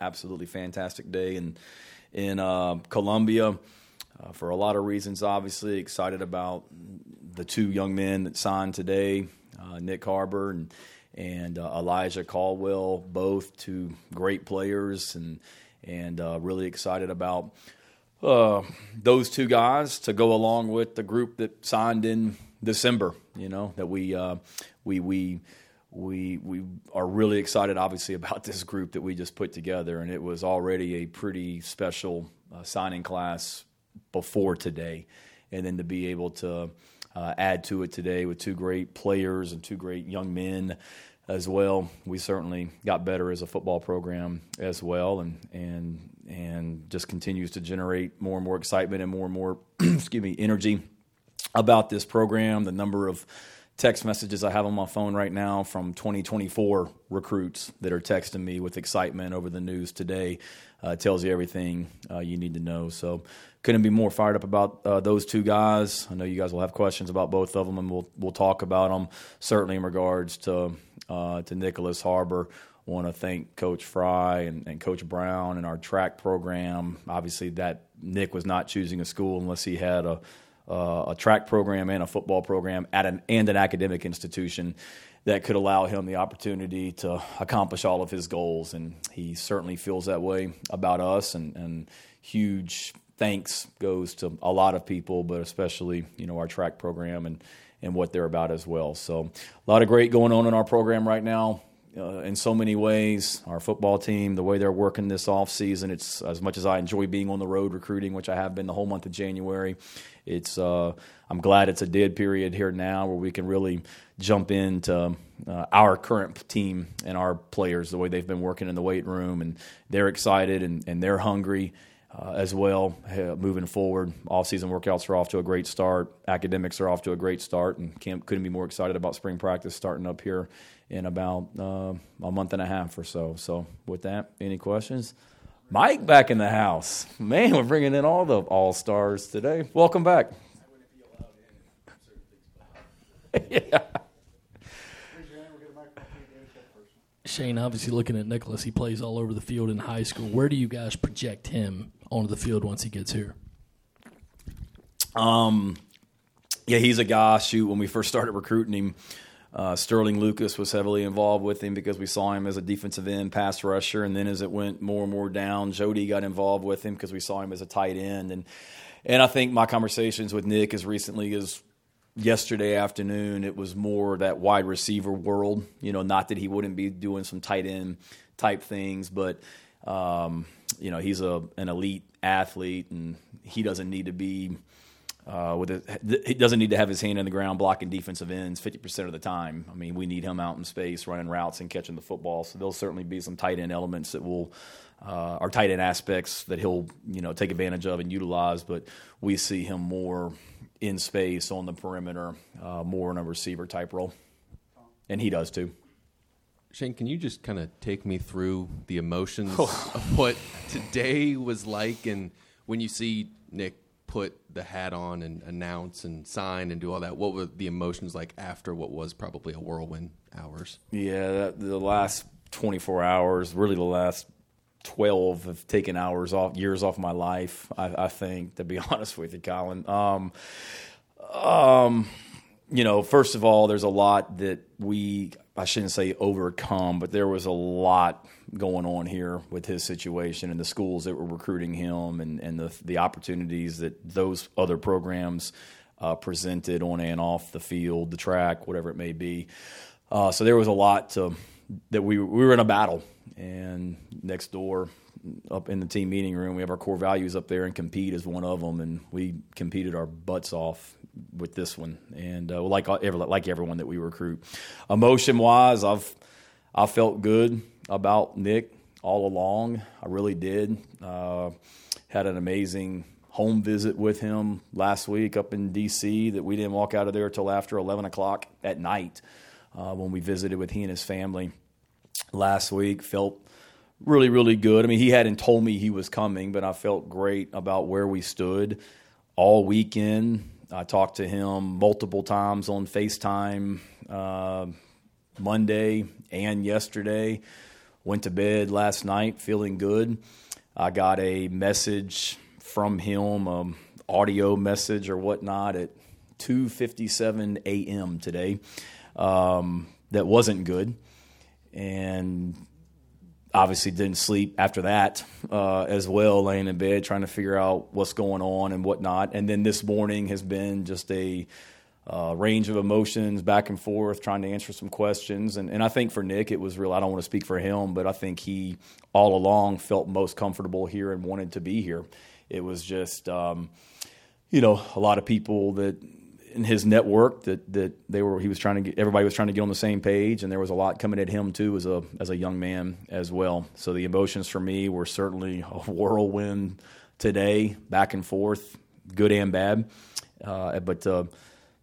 absolutely fantastic day in in uh, Columbia uh, for a lot of reasons. Obviously, excited about the two young men that signed today, uh, Nick Harbor and and uh, Elijah Caldwell, both two great players, and and uh, really excited about uh, those two guys to go along with the group that signed in December. You know that we we we we we are really excited, obviously, about this group that we just put together, and it was already a pretty special uh, signing class before today, and then to be able to uh, add to it today with two great players and two great young men as well. We certainly got better as a football program as well, and and and just continues to generate more and more excitement and more and more excuse me energy about this program. The number of text messages I have on my phone right now from 2024 recruits that are texting me with excitement over the news today uh, tells you everything uh, you need to know. So couldn't be more fired up about uh, those two guys. I know you guys will have questions about both of them, and we'll we'll talk about them certainly in regards to uh, to Nicholas Harbor. Want to thank Coach Frye and, and Coach Brown and our track program. Obviously, that Nick was not choosing a school unless he had a uh, a track program and a football program at an and an academic institution that could allow him the opportunity to accomplish all of his goals. And he certainly feels that way about us. And, and huge thanks goes to a lot of people, but especially you know our track program and and what they're about as well. So a lot of great going on in our program right now. Uh, in so many ways, our football team, the way they're working this off season, it's as much as I enjoy being on the road recruiting, which I have been the whole month of January. It's uh, I'm glad it's a dead period here now where we can really jump into uh, our current team and our players, the way they've been working in the weight room, and they're excited and, and they're hungry uh, as well uh, moving forward. Off-season workouts are off to a great start. Academics are off to a great start, and couldn't be more excited about spring practice starting up here in about uh, a month and a half or so. So, with that, any questions? Mike back in the house. Man, we're bringing in all the all stars today. Welcome back. yeah. Shane, obviously looking at Nicholas, he plays all over the field in high school. Where do you guys project him onto the field once he gets here? Um, yeah, he's a guy. Shoot, when we first started recruiting him, uh, Sterling Lucas was heavily involved with him because we saw him as a defensive end pass rusher, and then as it went more and more down, Jody got involved with him because we saw him as a tight end, and and I think my conversations with Nick as recently as yesterday afternoon, it was more that wide receiver world. You know, not that he wouldn't be doing some tight end type things, but um, you know, he's a an elite athlete, and he doesn't need to be uh, with it, he doesn't need to have his hand in the ground blocking defensive ends 50% of the time. I mean, we need him out in space running routes and catching the football. So there'll certainly be some tight end elements that will, uh, or tight end aspects that he'll, you know, take advantage of and utilize. But we see him more in space on the perimeter, uh, more in a receiver type role. And he does too. Shane, can you just kind of take me through the emotions of what today was like and when you see Nick put the hat on and announce and sign and do all that, what were the emotions like after what was probably a whirlwind hours? Yeah, that, the last 24 hours, really the last 12 have taken hours off, years off my life, I, I think, to be honest with you, Colin. Um, um, you know, first of all, there's a lot that we, I shouldn't say overcome, but there was a lot going on here with his situation and the schools that were recruiting him and, and the, the opportunities that those other programs uh, presented on and off the field, the track, whatever it may be. Uh, so there was a lot to, that we, we were in a battle. And next door, up in the team meeting room, we have our core values up there, and compete is one of them. And we competed our butts off with this one, and uh, like like everyone that we recruit. Emotion wise, I've I felt good about Nick all along. I really did. Uh, had an amazing home visit with him last week up in D.C. that we didn't walk out of there until after 11 o'clock at night uh, when we visited with he and his family last week. Felt really, really good. I mean, he hadn't told me he was coming, but I felt great about where we stood all weekend. I talked to him multiple times on FaceTime uh, Monday and yesterday went to bed last night feeling good. I got a message from him, um, audio message or whatnot at 2:57 a.m. today. Um, that wasn't good, and obviously didn't sleep after that uh, as well, laying in bed trying to figure out what's going on and whatnot. And then this morning has been just a uh, range of emotions back and forth, trying to answer some questions. And, and I think for Nick, it was real. I don't want to speak for him, but I think he all along felt most comfortable here and wanted to be here. It was just, um, you know, a lot of people that in his network that that they were he was trying to get everybody was trying to get on the same page and there was a lot coming at him too as a as a young man as well. So the emotions for me were certainly a whirlwind today back and forth good and bad. Uh, but uh,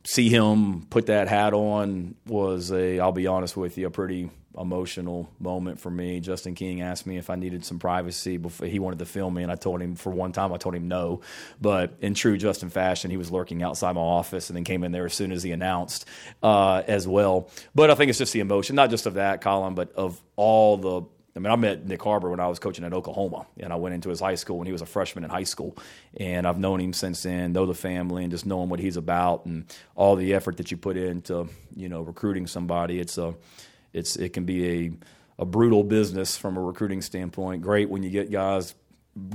see him put that hat on was a I'll be honest with you a pretty emotional moment for me. Justin King asked me if I needed some privacy before he wanted to film me, and I told him for one time I told him no. But in true Justin fashion, he was lurking outside my office and then came in there as soon as he announced uh, as well. But I think it's just the emotion, not just of that, Colin, but of all the I mean, I met Nick Harbor when I was coaching at Oklahoma, and I went into his high school when he was a freshman in high school. And I've known him since then, know the family, and just knowing what he's about and all the effort that you put into, you know, recruiting somebody. It's a, it's it can be a a brutal business from a recruiting standpoint. Great when you get guys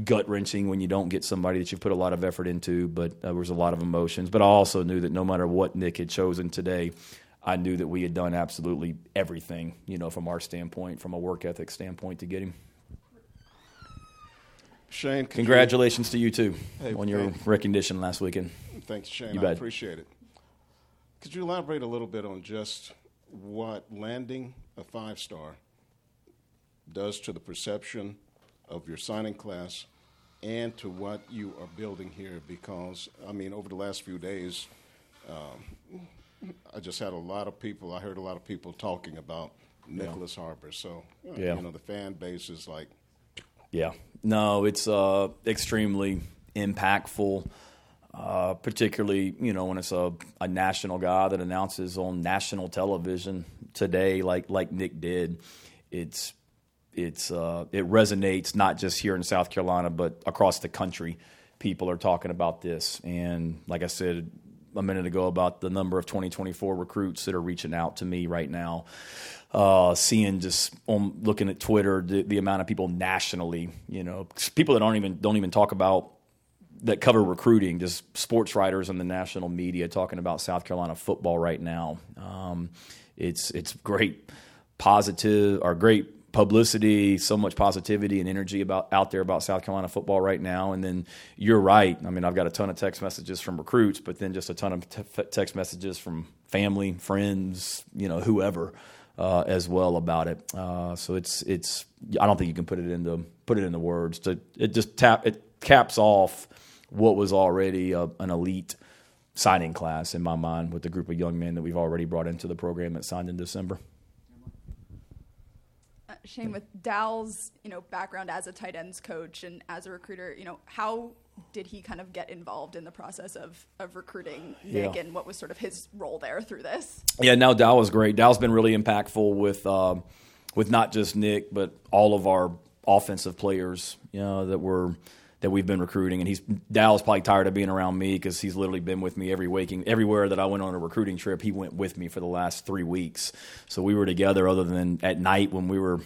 gut wrenching when you don't get somebody that you put a lot of effort into, but uh, there was a lot of emotions. But I also knew that no matter what Nick had chosen today, I knew that we had done absolutely everything, you know, from our standpoint, from a work ethic standpoint, to get him. Shane, congratulations you, to you too hey, on your hey. recognition last weekend. Thanks, Shane. I appreciate it. Could you elaborate a little bit on just what landing a five star does to the perception of your signing class and to what you are building here because, I mean, over the last few days, um, I just had a lot of people, I heard a lot of people talking about Nicholas yeah. Harbor. So, uh, yeah. you know, the fan base is like. Yeah. No, it's uh, extremely impactful. Uh, particularly, you know, when it's a, a national guy that announces on national television today, like like Nick did, it's it's uh, it resonates not just here in South Carolina, but across the country. People are talking about this, and like I said a minute ago about the number of 2024 recruits that are reaching out to me right now. Uh, seeing just on looking at Twitter, the, the amount of people nationally, you know, people that don't even don't even talk about that cover recruiting, just sports writers in the national media talking about South Carolina football right now. Um, it's it's great positive or great publicity, so much positivity and energy about out there about South Carolina football right now. And then you're right. I mean, I've got a ton of text messages from recruits, but then just a ton of t- text messages from family, friends, you know, whoever. Uh, as well about it, uh, so it's it's. I don't think you can put it into put it into words. To it just tap it caps off what was already a, an elite signing class in my mind with the group of young men that we've already brought into the program that signed in December. Uh, Shane, with Dal's you know background as a tight ends coach and as a recruiter, you know how did he kind of get involved in the process of of recruiting Nick, yeah. and what was sort of his role there through this? Yeah, now Dal was great. Dal's been really impactful with uh, with not just Nick, but all of our offensive players. You know that were that we've been recruiting. And he's Dal's probably tired of being around me because he's literally been with me every waking everywhere that I went on a recruiting trip. He went with me for the last three weeks. So we were together, other than at night when we were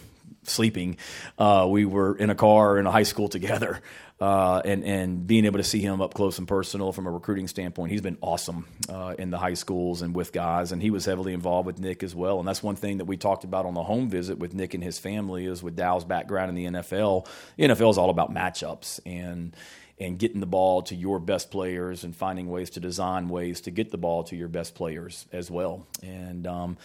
sleeping. Uh, we were in a car in a high school together, uh, and and being able to see him up close and personal from a recruiting standpoint, he's been awesome uh, in the high schools and with guys, and he was heavily involved with Nick as well. And that's one thing that we talked about on the home visit with Nick and his family is with Dow's background in the NFL. The NFL is all about matchups and and getting the ball to your best players and finding ways to design ways to get the ball to your best players as well. And um,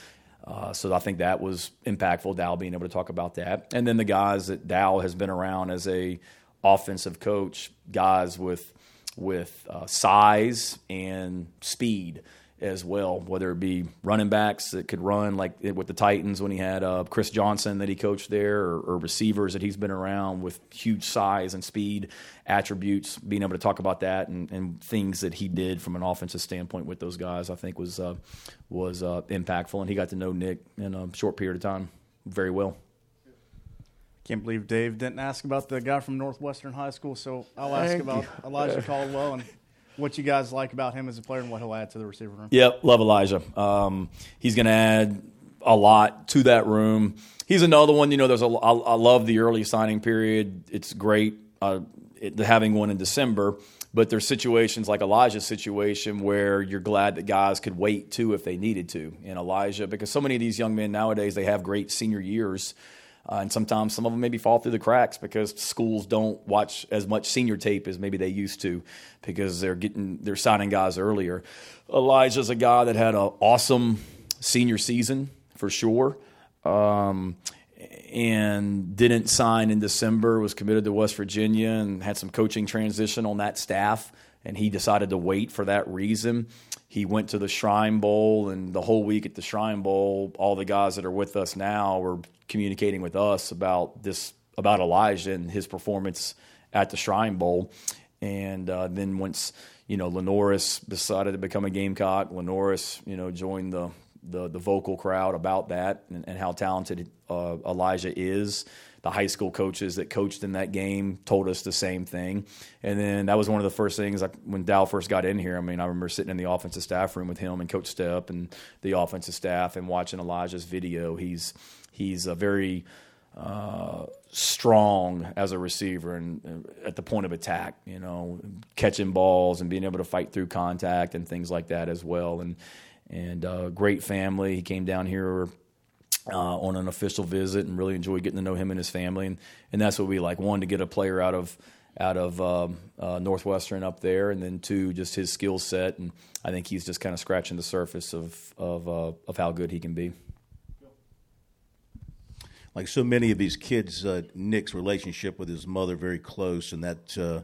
uh, so I think that was impactful. Dow being able to talk about that, and then the guys that Dow has been around as a offensive coach, guys with with uh, size and speed as well, whether it be running backs that could run like with the Titans when he had uh, Chris Johnson that he coached there, or, or, receivers that he's been around with huge size and speed attributes. Being able to talk about that and, and things that he did from an offensive standpoint with those guys, I think was uh, was uh, impactful, and he got to know Nick in a short period of time very well. Can't believe Dave didn't ask about the guy from Northwestern High School, so I'll ask Thank about you. Elijah Caldwell and what you guys like about him as a player and what he'll add to the receiver room. Yep, love Elijah. Um, he's going to add a lot to that room. He's another one. You know, there's a. I, I love the early signing period. It's great uh, it, having one in December. But there's situations like Elijah's situation where you're glad that guys could wait too if they needed to. And Elijah, because so many of these young men nowadays they have great senior years. Uh, and sometimes some of them maybe fall through the cracks because schools don't watch as much senior tape as maybe they used to because they're getting they're signing guys earlier. Elijah's a guy that had an awesome senior season for sure, um, and didn't sign in December. Was committed to West Virginia and had some coaching transition on that staff, and he decided to wait for that reason. He went to the Shrine Bowl, and the whole week at the Shrine Bowl, all the guys that are with us now were communicating with us about this about Elijah and his performance at the Shrine Bowl. And uh, then once you know Lenoris decided to become a Gamecock, Lenoris you know joined the the, the vocal crowd about that and, and how talented uh, Elijah is. The high school coaches that coached in that game told us the same thing. And then that was one of the first things when Dow first got in here. I mean, I remember sitting in the offensive staff room with him and Coach Stepp and the offensive staff and watching Elijah's video. He's he's a very uh, strong as a receiver and uh, at the point of attack, you know, catching balls and being able to fight through contact and things like that as well. And and uh, great family. He came down here uh, on an official visit and really enjoyed getting to know him and his family. And, and that's what we like. One, to get a player out of out of um, uh, Northwestern up there, and then two, just his skill set. And I think he's just kind of scratching the surface of of, uh, of how good he can be. Like so many of these kids, uh, Nick's relationship with his mother very close, and that uh,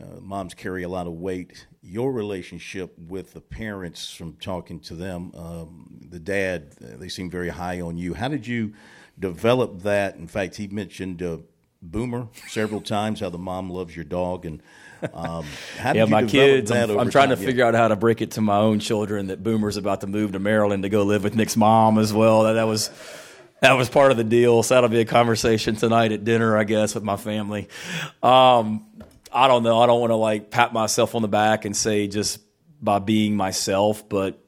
uh, moms carry a lot of weight. Your relationship with the parents, from talking to them, um, the dad, uh, they seem very high on you. How did you develop that? In fact, he mentioned uh, Boomer several times. How the mom loves your dog, and um, how did yeah, you my develop kids. that I'm, I'm trying to figure out how to break it to my own children that Boomer's about to move to Maryland to go live with Nick's mom as well. That, that was that was part of the deal. So that'll be a conversation tonight at dinner, I guess, with my family. Um, I don't know. I don't want to like pat myself on the back and say just by being myself, but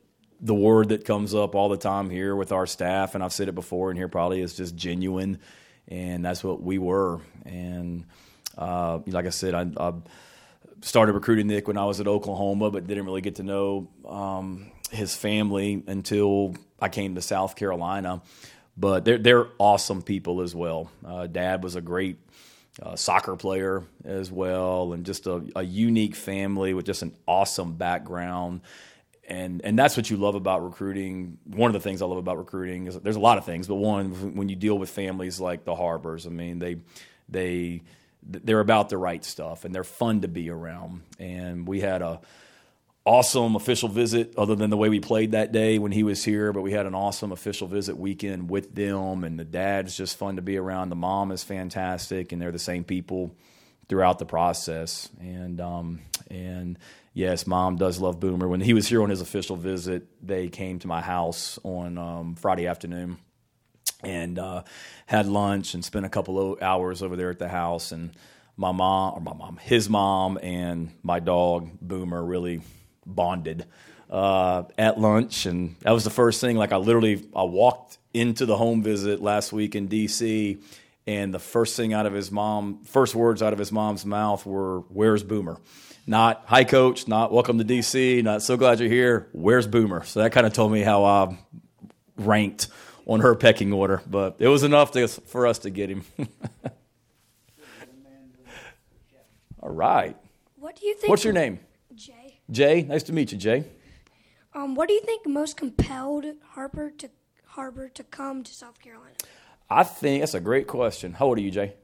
the word that comes up all the time here with our staff, and I've said it before in here probably, is just genuine, and that's what we were. And uh, like I said, I, I started recruiting Nick when I was at Oklahoma, but didn't really get to know um, his family until I came to South Carolina. But they're they're awesome people as well. Uh, Dad was a great soccer player as well, and just a, a unique family with just an awesome background. And and that's what you love about recruiting. One of the things I love about recruiting is there's a lot of things, but one when you deal with families like the Harbors, I mean they they they're about the right stuff and they're fun to be around. And we had a awesome official visit other than the way we played that day when he was here but we had an awesome official visit weekend with them and the dad's just fun to be around. The mom is fantastic and they're the same people throughout the process. And um, and yes mom does love boomer. When he was here on his official visit they came to my house on um, friday afternoon and uh, had lunch and spent a couple of hours over there at the house. And my mom, or my mom, his mom, and my dog Boomer really bonded uh, at lunch, and that was the first thing. Like I literally, I walked into the home visit last week in D.C. And the first thing out of his mom, first words out of his mom's mouth were, "Where's Boomer?" Not "Hi, coach." Not "Welcome to DC." Not "So glad you're here." Where's Boomer? So that kind of told me how I ranked on her pecking order, but it was enough to, for us to get him. All right. What do you think? What's your name? Jay. Nice to meet you, Jay. Um, what do you think most compelled Harper to Harbor to come to South Carolina? I think that's a great question. How old are you, Jay?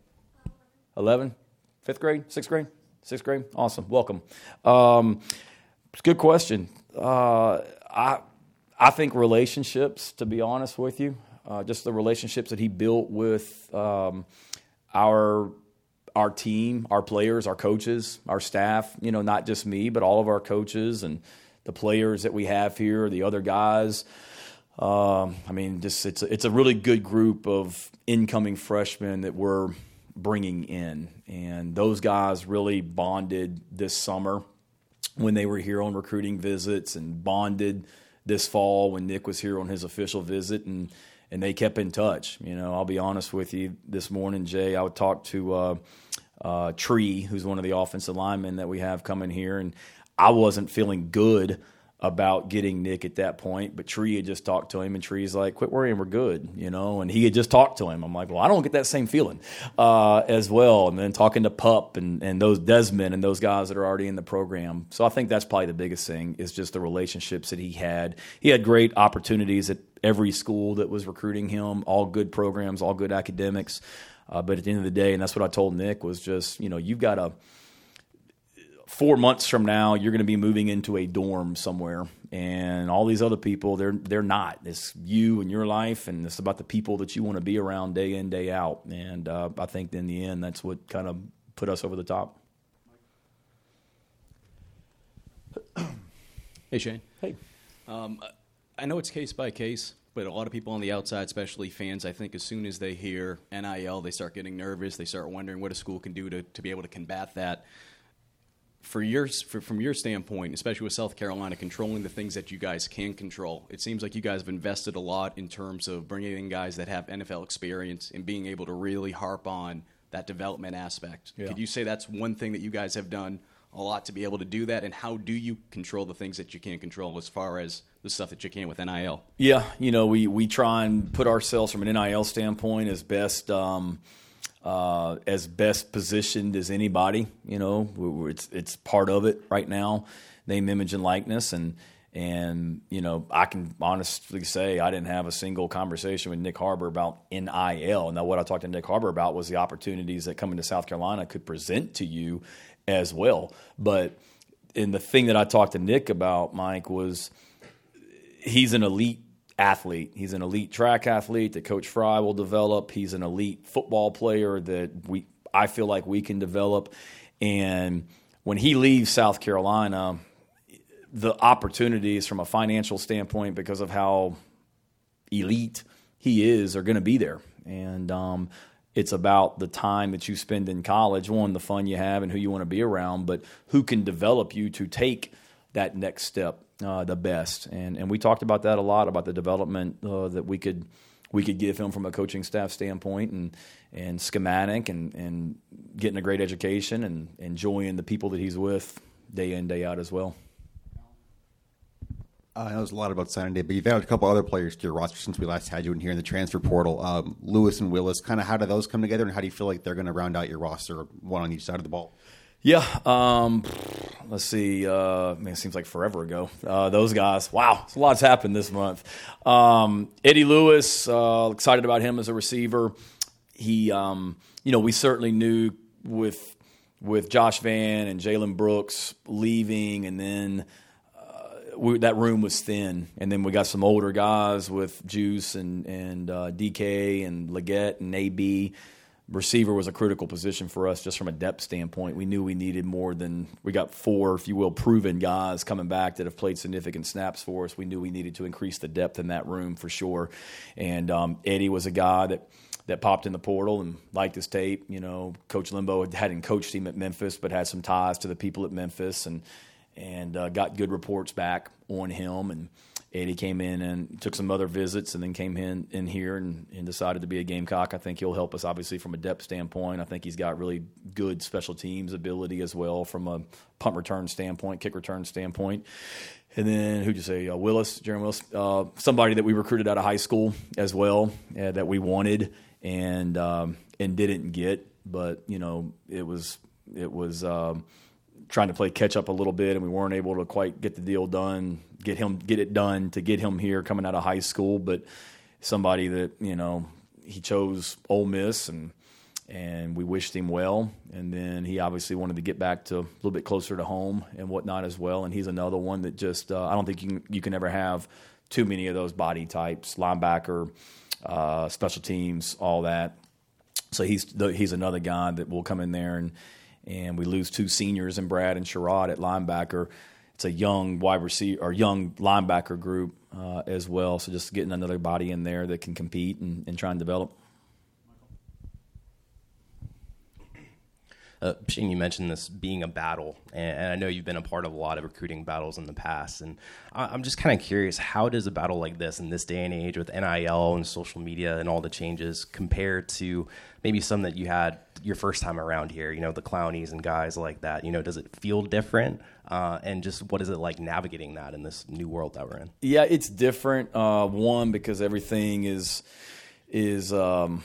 11? Fifth grade? Sixth grade? Sixth grade? Awesome. Welcome. Um, good question. Uh, I, I think relationships, to be honest with you, uh, just the relationships that he built with um, our our team, our players, our coaches, our staff, you know, not just me, but all of our coaches and the players that we have here, the other guys. Um, I mean, just it's a, it's a really good group of incoming freshmen that we're bringing in, and those guys really bonded this summer when they were here on recruiting visits, and bonded this fall when Nick was here on his official visit, and and they kept in touch. You know, I'll be honest with you. This morning, Jay, I would talk to uh, uh, Tree, who's one of the offensive linemen that we have coming here, and I wasn't feeling good about getting Nick at that point, but Tree had just talked to him, and Tree's like, "Quit worrying, we're good," you know. And he had just talked to him. I'm like, "Well, I don't get that same feeling uh, as well." And then talking to Pup and and those Desmond and those guys that are already in the program. So I think that's probably the biggest thing is just the relationships that he had. He had great opportunities at every school that was recruiting him, all good programs, all good academics. Uh, but at the end of the day, and that's what I told Nick was just, you know, you've got to four months from now, you're going to be moving into a dorm somewhere, and all these other people, they're they're not. It's you and your life, and it's about the people that you want to be around day in day out. And uh, I think in the end, that's what kind of put us over the top. Hey Shane. Hey. Um, I know it's case by case, but a lot of people on the outside, especially fans, I think as soon as they hear NIL, they start getting nervous. They start wondering what a school can do to, to be able to combat that for your for, from your standpoint, especially with South Carolina controlling the things that you guys can control, it seems like you guys have invested a lot in terms of bringing in guys that have NFL experience and being able to really harp on that development aspect. Yeah. Could you say that's one thing that you guys have done a lot to be able to do that? And how do you control the things that you can't control as far as the stuff that you can with NIL? Yeah, you know, we we try and put ourselves from an NIL standpoint as best. Um, uh, as best positioned as anybody. You know, it's it's part of it right now. Name, image, and likeness, and and you know, I can honestly say I didn't have a single conversation with Nick Harbor about NIL. Now, what I talked to Nick Harbor about was the opportunities that coming to South Carolina could present to you as well. But and the thing that I talked to Nick about, Mike, was he's an elite athlete. He's an elite track athlete that Coach Frye will develop. He's an elite football player that we I feel like we can develop. And when he leaves South Carolina, the opportunities from a financial standpoint, because of how elite he is, are going to be there. And um, it's about the time that you spend in college, one, the fun you have and who you want to be around, but who can develop you to take that next step uh, the best. And and we talked about that a lot about the development uh, that we could we could give him from a coaching staff standpoint and and schematic and and getting a great education and enjoying the people that he's with day in day out as well. Uh, I know there's a lot about signing day, but you've added a couple other players to your roster since we last had you in here in the transfer portal. Um, Lewis and Willis, kind of how do those come together, and how do you feel like they're going to round out your roster, one on each side of the ball? Yeah. Um, let's see. Uh, man, it seems like forever ago. Uh, those guys. Wow, a lot's happened this month. Um, Eddie Lewis. Uh, excited about him as a receiver. He, um, you know, we certainly knew with with Josh Vann and Jalen Brooks leaving, and then uh, we, that room was thin. And then we got some older guys with Juice and and uh, DK and Legette and AB receiver was a critical position for us just from a depth standpoint. We knew we needed more than we got four, if you will, proven guys coming back that have played significant snaps for us. We knew we needed to increase the depth in that room for sure. And um, Eddie was a guy that that popped in the portal and liked his tape. You know, Coach Lembo hadn't coached him at Memphis, but had some ties to the people at Memphis and and uh, got good reports back on him and Eddie came in and took some other visits and then came in, in here and, and decided to be a Gamecock. I think he'll help us, obviously, from a depth standpoint. I think he's got really good special teams ability as well from a punt return standpoint, kick return standpoint. And then who'd you say? Uh, Willis, Jeremy Willis, uh, somebody that we recruited out of high school as well uh, that we wanted and um, and didn't get, but you know it was it was um, trying to play catch up a little bit, and we weren't able to quite get the deal done, get him get it done to get him here coming out of high school. But somebody that you know he chose Ole Miss, and and we wished him well. And then he obviously wanted to get back to a little bit closer to home and whatnot as well. And he's another one that just uh, I don't think you can, you can ever have too many of those body types, linebacker, uh, special teams, all that. So he's he's another guy that will come in there and and we lose two seniors in Brad and Sherrod at linebacker. It's a young wide receiver or young linebacker group uh, as well. So just getting another body in there that can compete and, and try and develop. Uh, Shane, you mentioned this being a battle, and, and, I know you've been a part of a lot of recruiting battles in the past. And I, am just kind of curious, how does a battle like this in this day and age with NIL and social media and all the changes compare to maybe some that you had your first time around here? You know, the Clowneys and guys like that. You know, does it feel different? Uh, and just what is it like navigating that in this new world that we're in? Yeah, it's different. Uh, one because everything is is. Um,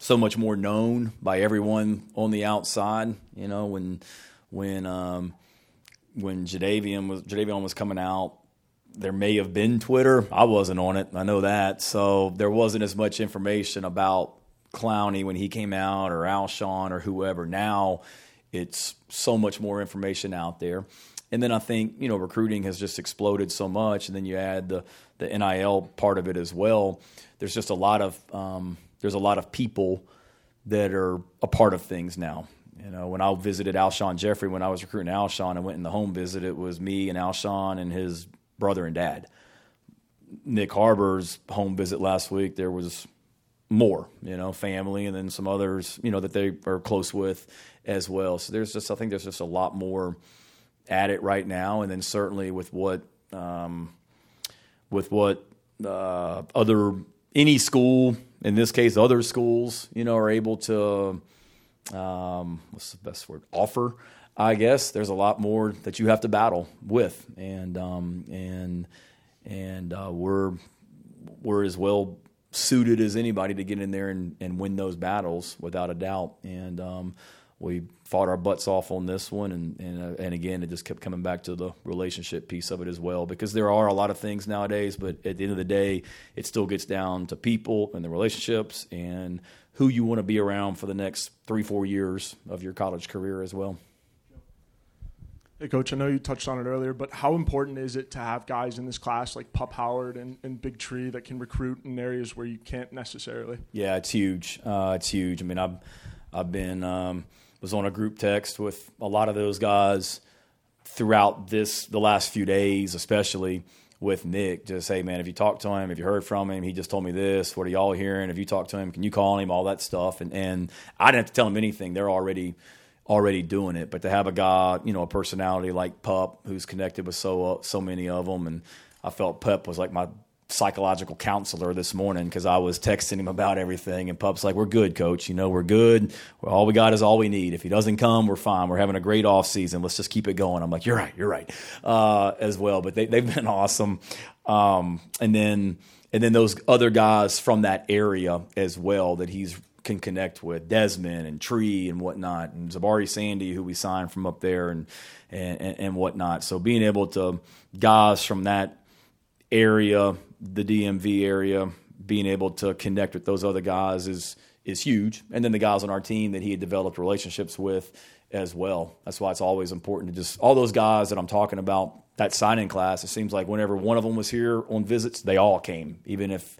so much more known by everyone on the outside. You know, when when um, when Jadeveon was Jadeveon was coming out, there may have been Twitter. I wasn't on it. I know that. So there wasn't as much information about Clowney when he came out or Alshon or whoever. Now it's so much more information out there. And then I think, you know, recruiting has just exploded so much. And then you add the, the NIL part of it as well. There's just a lot of um, there's a lot of people that are a part of things now. You know, when I visited Alshon Jeffery, when I was recruiting Alshon and went in the home visit, it was me and Alshon and his brother and dad. Nick Harbor's home visit last week, there was more, you know, family and then some others, you know, that they are close with as well. So there's just, I think there's just a lot more at it right now. And then certainly with what, um, with what uh, other, any school in this case, other schools, you know, are able to, um, what's the best word, offer. I guess there's a lot more that you have to battle with, and um, and and uh, we're we're as well suited as anybody to get in there and, and win those battles without a doubt. And um, we fought our butts off on this one, and and, uh, and again, it just kept coming back to the relationship piece of it as well, because there are a lot of things nowadays, but at the end of the day, it still gets down to people and the relationships and who you want to be around for the next three, four years of your college career as well. Hey, Coach, I know you touched on it earlier, but how important is it to have guys in this class like Pup Howard and, and Big Tree that can recruit in areas where you can't necessarily? Yeah, it's huge. Uh, it's huge. I mean, I've I've been um, was on a group text with a lot of those guys throughout this the last few days, especially with Nick. Just hey man, if you talked to him, if you heard from him, he just told me this. What are y'all hearing? If you talk to him, can you call him? All that stuff, and and I didn't have to tell him anything. They're already already doing it. But to have a guy, you know, a personality like Pup, who's connected with so uh, so many of them, and I felt Pup was like my psychological counselor this morning because I was texting him about everything, and Pup's like, "We're good, Coach. You know, we're good. All we got is all we need. If he doesn't come, we're fine. We're having a great off season. Let's just keep it going." I'm like, "You're right. You're right," uh, as well. But they, they've been awesome, um, and then and then those other guys from that area as well that he's can connect with Desmond and Tree and whatnot, and Zabari Sandy, who we signed from up there, and and, and whatnot. So being able to guys from that area the DMV area, being able to connect with those other guys is is huge. And then the guys on our team that he had developed relationships with as well. That's why it's always important to just all those guys that I'm talking about that signing class. It seems like whenever one of them was here on visits, they all came, even if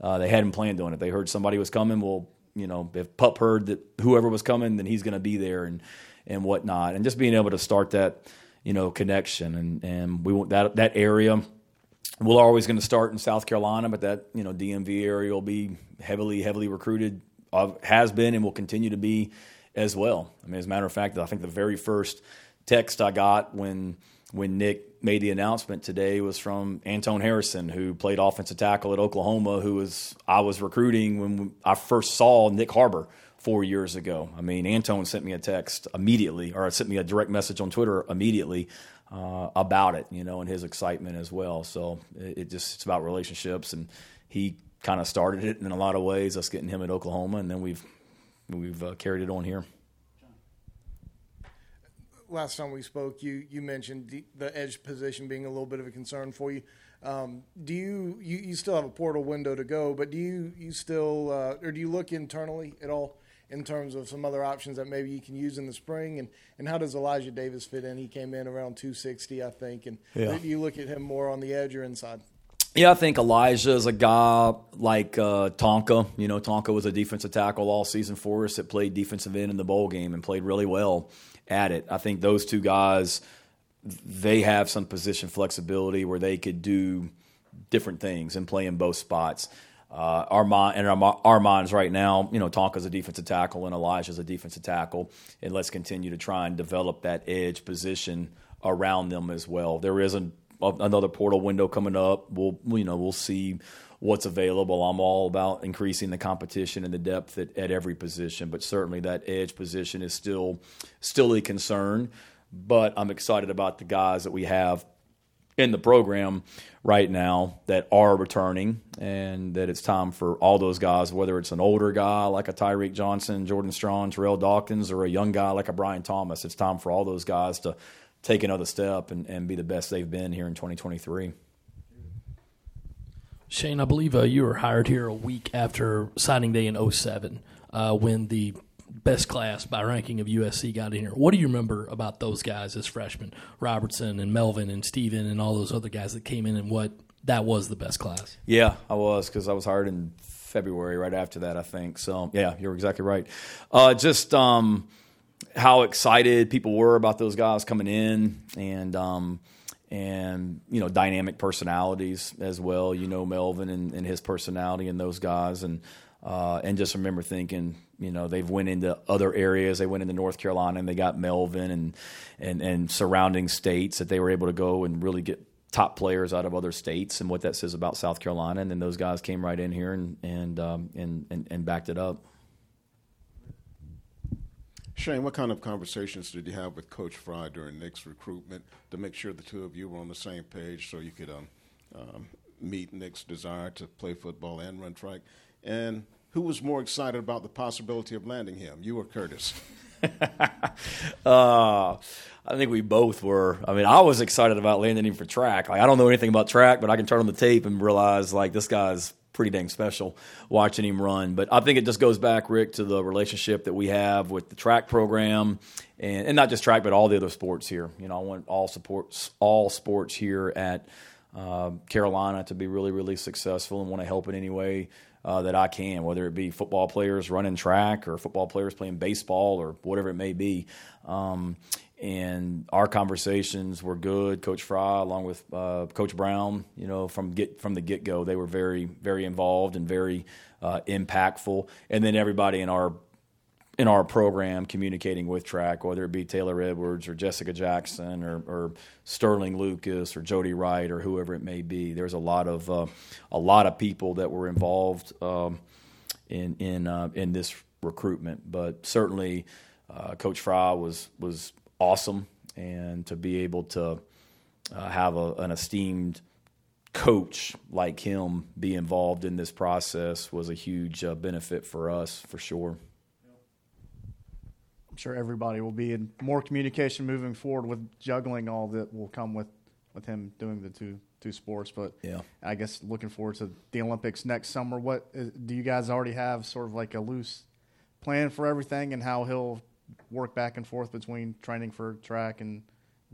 uh, they hadn't planned on it. They heard somebody was coming. Well, you know, if Pup heard that whoever was coming, then he's going to be there and and whatnot. And just being able to start that, you know, connection and and we want that that area we're always going to start in South Carolina, but that you know DMV area will be heavily heavily recruited. Has been and will continue to be as well. I mean, as a matter of fact, I think the very first text I got when when Nick made the announcement today was from Anton Harrison, who played offensive tackle at Oklahoma, who was I was recruiting when I first saw Nick Harbor four years ago. I mean, Anton sent me a text immediately, or sent me a direct message on Twitter immediately uh, about it, you know, and his excitement as well. So it, it just it's about relationships, and he kind of started it in a lot of ways. Us getting him at Oklahoma, and then we've we've uh, carried it on here. Last time we spoke, you you mentioned the, the edge position being a little bit of a concern for you. Um, do you, you, you still have a portal window to go, but do you you still uh, or do you look internally at all in terms of some other options that maybe you can use in the spring? And, and how does Elijah Davis fit in? He came in around 260, I think. And yeah. you look at him more on the edge or inside? Yeah, I think Elijah is a guy like uh, Tonka. You know, Tonka was a defensive tackle all season for us that played defensive end in the bowl game and played really well at it. I think those two guys, they have some position flexibility where they could do different things and play in both spots. Uh, our mind and minds right now, you know, Tonka's a defensive tackle and Elijah's a defensive tackle, and let's continue to try and develop that edge position around them as well. There is a, another portal window coming up. We'll you know we'll see what's available. I'm all about increasing the competition and the depth at, at every position, but certainly that edge position is still still a concern. But I'm excited about the guys that we have in the program right now that are returning, and that it's time for all those guys, whether it's an older guy like a Tyreek Johnson, Jordan Strong, Terrell Dawkins, or a young guy like a Brian Thomas. It's time for all those guys to take another step and, and be the best they've been here in 2023. Shane, I believe uh, you were hired here a week after signing day in 07 uh, when the best class by ranking of USC got in here. What do you remember about those guys as freshmen? Robertson and Melvin and Steven and all those other guys that came in and what that was the best class. Yeah, I was because I was hired in February right after that, I think. So, yeah, you're exactly right. Uh, just um, how excited people were about those guys coming in and um, and you know dynamic personalities as well. You know Melvin and, and his personality and those guys and uh, and just remember thinking, you know, they've went into other areas. They went into North Carolina and they got Melvin and and and surrounding states that they were able to go and really get top players out of other states and what that says about South Carolina. And then those guys came right in here and and um, and, and, and backed it up. Shane, what kind of conversations did you have with Coach Frye during Nick's recruitment to make sure the two of you were on the same page so you could um, um, meet Nick's desire to play football and run track? And who was more excited about the possibility of landing him, you or Curtis? uh, I think we both were. I mean, I was excited about landing him for track. Like, I don't know anything about track, but I can turn on the tape and realize like this guy's pretty dang special watching him run. But I think it just goes back, Rick, to the relationship that we have with the track program, and, and not just track, but all the other sports here. You know, I want all supports, all sports here at uh, Carolina to be really, really successful, and want to help in any way uh, that I can, whether it be football players running track or football players playing baseball or whatever it may be. Um, and our conversations were good. Coach Frye, along with uh, Coach Brown, you know, from get from the get go, they were very, very involved and very uh, impactful. And then everybody in our in our program communicating with track, whether it be Taylor Edwards or Jessica Jackson or, or Sterling Lucas or Jody Wright or whoever it may be. There's a lot of uh, a lot of people that were involved um, in in uh, in this recruitment, but certainly uh, Coach Frye was was awesome, and to be able to uh, have a, an esteemed coach like him be involved in this process was a huge uh, benefit for us for sure. I'm sure everybody will be in more communication moving forward with juggling all that will come with, with him doing the two two sports. But yeah, I guess looking forward to the Olympics next summer. What is, do you guys already have sort of like a loose plan for everything and how he'll work back and forth between training for track and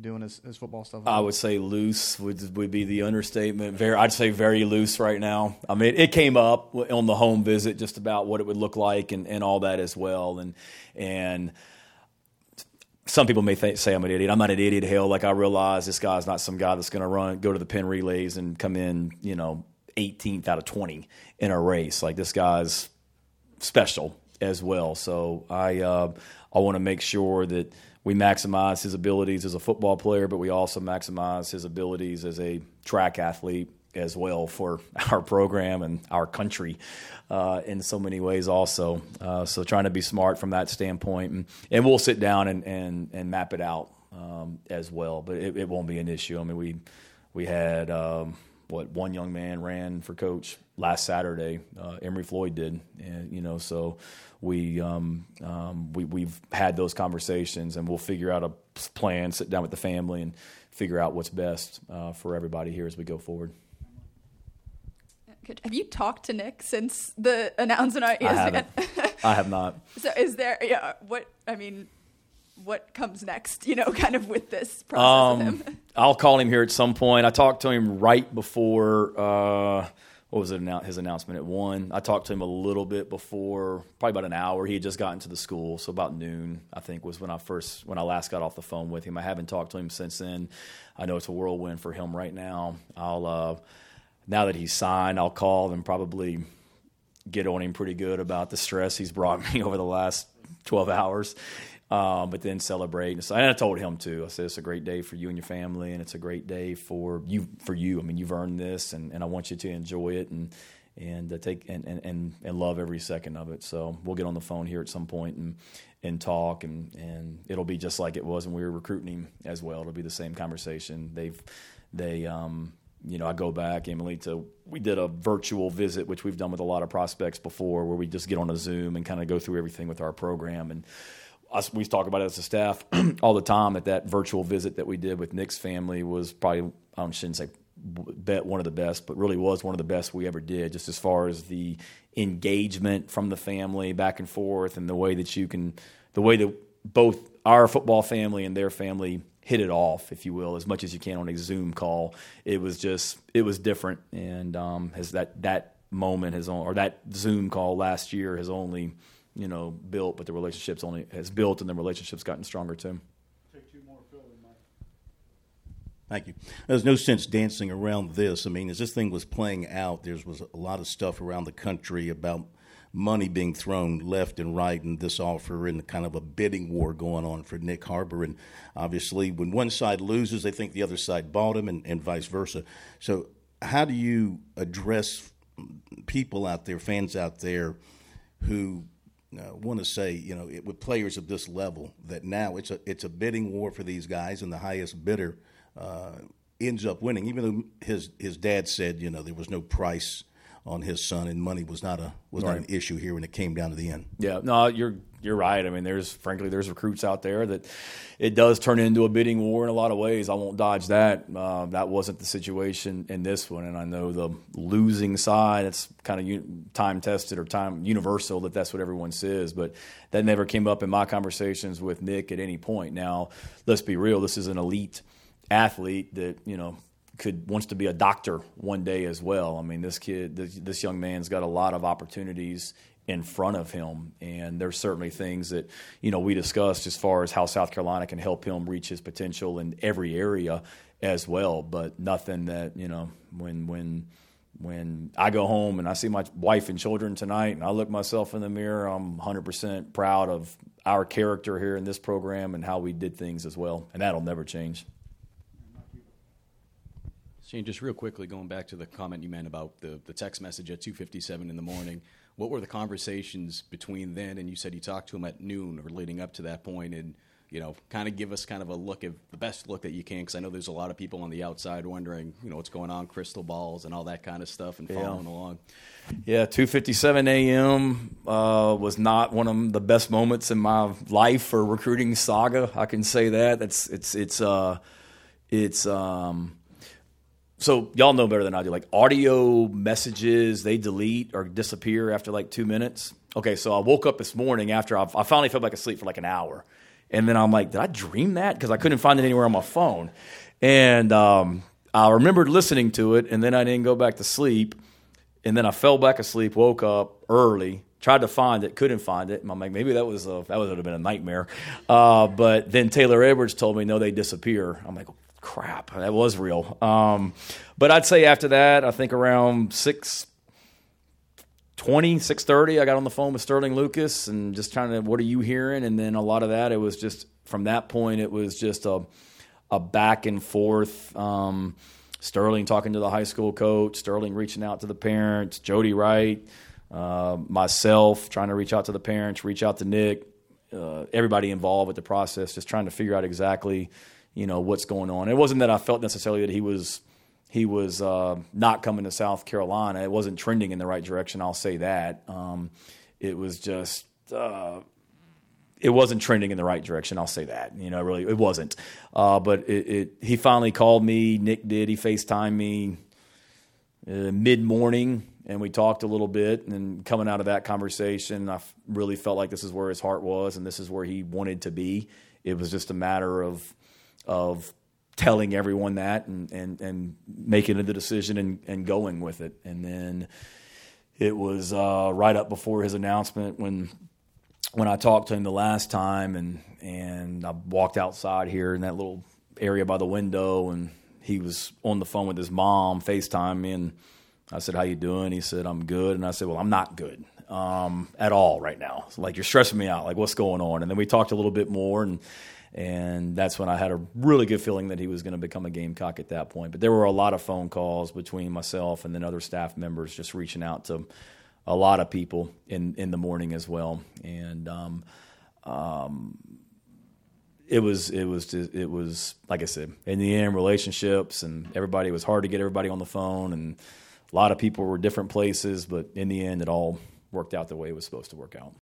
doing his, his football stuff? I would say loose would would be the understatement. Very, I'd say very loose right now. I mean, it came up on the home visit just about what it would look like and, and all that as well. And and some people may think, say I'm an idiot. I'm not an idiot. Hell, like I realize this guy's not some guy that's going to run, go to the Penn relays and come in, you know, 18th out of 20 in a race. Like this guy's special as well. So I uh, I want to make sure that we maximize his abilities as a football player, but we also maximize his abilities as a track athlete as well for our program and our country uh, in so many ways also. Uh, so trying to be smart from that standpoint, and, and we'll sit down and, and, and map it out um, as well. But it, it, won't be an issue. I mean, we we had um, what one young man ran for coach last Saturday. Uh, Emory Floyd did, and you know so. We, um, um we we've had those conversations, and we'll figure out a plan. Sit down with the family and figure out what's best uh, for everybody here as we go forward. Have you talked to Nick since the announcement? I, I have not. so is there, yeah, what, I mean, what comes next, you know, kind of with this process um, I'll call him here at some point. I talked to him right before, uh, what was it, his announcement at one. I talked to him a little bit before, probably about an hour. He had just gotten to the school, so about noon, I think, was when I first, when I last got off the phone with him. I haven't talked to him since then. I know it's a whirlwind for him right now. I'll, uh, now that he's signed, I'll call and probably get on him pretty good about the stress he's brought me over the last 12 hours. Um, but then celebrate. And, so, and I told him too. I said it's a great day for you and your family, and it's a great day for you. For you, I mean, you've earned this, and, and I want you to enjoy it and and uh, take and, and, and love every second of it. So we'll get on the phone here at some point and and talk, and and it'll be just like it was when we were recruiting him as well. It'll be the same conversation. They've they um you know, I go back, Emily, to we did a virtual visit, which we've done with a lot of prospects before, where we just get on a Zoom and kind of go through everything with our program. And us, we talk about it as a staff all the time. That that virtual visit that we did with Nyck's family was probably I shouldn't say bet one of the best, but really was one of the best we ever did. Just as far as the engagement from the family back and forth, and the way that you can, the way that both our football family and their family hit it off, if you will, as much as you can on a Zoom call. It was just it was different, and um, has that that moment has on or that Zoom call last year has only you know, built, but the relationships only has built, and the relationships gotten stronger too. Thank you. There's no sense dancing around this. I mean, as this thing was playing out, there was a lot of stuff around the country about money being thrown left and right, and this offer and kind of a bidding war going on for Nyck Harbor. And obviously, when one side loses, they think the other side bought him, and, and vice versa. So, how do you address people out there, fans out there, who uh, want to say, you know, it, with players of this level, that now it's a it's a bidding war for these guys, and the highest bidder uh, ends up winning. Even though his his dad said, you know, there was no price on his son, and money was not a was right. not an issue here when it came down to the end. Yeah, no, you're you're right. I mean, there's frankly there's recruits out there that it does turn into a bidding war in a lot of ways. I won't dodge that. Uh, that wasn't the situation in this one, and I know the losing side. It's kind of time tested or time universal that that's what everyone says, but that never came up in my conversations with Nyck at any point. Now, let's be real. This is an elite athlete that you know could wants to be a doctor one day as well. I mean, this kid, this, this young man's got a lot of opportunities in front of him. And there's certainly things that, you know, we discussed as far as how South Carolina can help him reach his potential in every area as well. But nothing that, you know, when, when, when I go home and I see my wife and children tonight and I look myself in the mirror, I'm 100% proud of our character here in this program and how we did things as well. And that'll never change. Shane, just real quickly, going back to the comment you made about the, the text message at 2.57 in the morning what were the conversations between then and you said you talked to him at noon or leading up to that point and you know kind of give us kind of a look of the best look that you can because i know there's a lot of people on the outside wondering you know what's going on crystal balls and all that kind of stuff and following yeah. along yeah 2.57 a.m uh, was not one of the best moments in my life for recruiting saga i can say that that's it's it's uh it's um so y'all know better than I do. Like audio messages, they delete or disappear after like two minutes. Okay, so I woke up this morning after I, I finally fell back asleep for like an hour, and then I'm like, did I dream that? Because I couldn't find it anywhere on my phone, and um, I remembered listening to it, and then I didn't go back to sleep, and then I fell back asleep, woke up early, tried to find it, couldn't find it. And I'm like, maybe that was a, that would have been a nightmare. Uh, but then Taylor Edwards told me, no, they disappear. I'm like, crap, that was real. Um, but I'd say after that, I think around six. 20, 6.30, I got on the phone with Sterling Lucas and just trying to, what are you hearing? And then a lot of that, it was just, from that point, it was just a, a back and forth. Um, Sterling talking to the high school coach, Sterling reaching out to the parents, Jody Wright, uh, myself trying to reach out to the parents, reach out to Nyck, uh, everybody involved with the process, just trying to figure out exactly – you know what's going on. It wasn't that I felt necessarily that he was he was uh, not coming to South Carolina. It wasn't trending in the right direction. I'll say that. Um, it was just. Uh, it wasn't trending in the right direction. I'll say that. You know, really, it wasn't. Uh, but it, it, he finally called me. Nyck did. He FaceTimed me uh, mid morning, and we talked a little bit. And coming out of that conversation, I really felt like this is where his heart was, and this is where he wanted to be. It was just a matter of of telling everyone that and, and, and making the decision and, and going with it. And then it was uh, right up before his announcement when when I talked to him the last time and and I walked outside here in that little area by the window and he was on the phone with his mom, FaceTime me and I said, "How you doing?" He said, "I'm good." And I said, "Well, I'm not good um, at all right now. So, like you're stressing me out. Like what's going on?" And then we talked a little bit more, and and that's when I had a really good feeling that he was going to become a Gamecock at that point. But there were a lot of phone calls between myself and then other staff members just reaching out to a lot of people in in the morning as well, and. Um, um, it was it was just, it was like I said in the end relationships and everybody was hard to get everybody on the phone and a lot of people were different places but in the end it all worked out the way it was supposed to work out.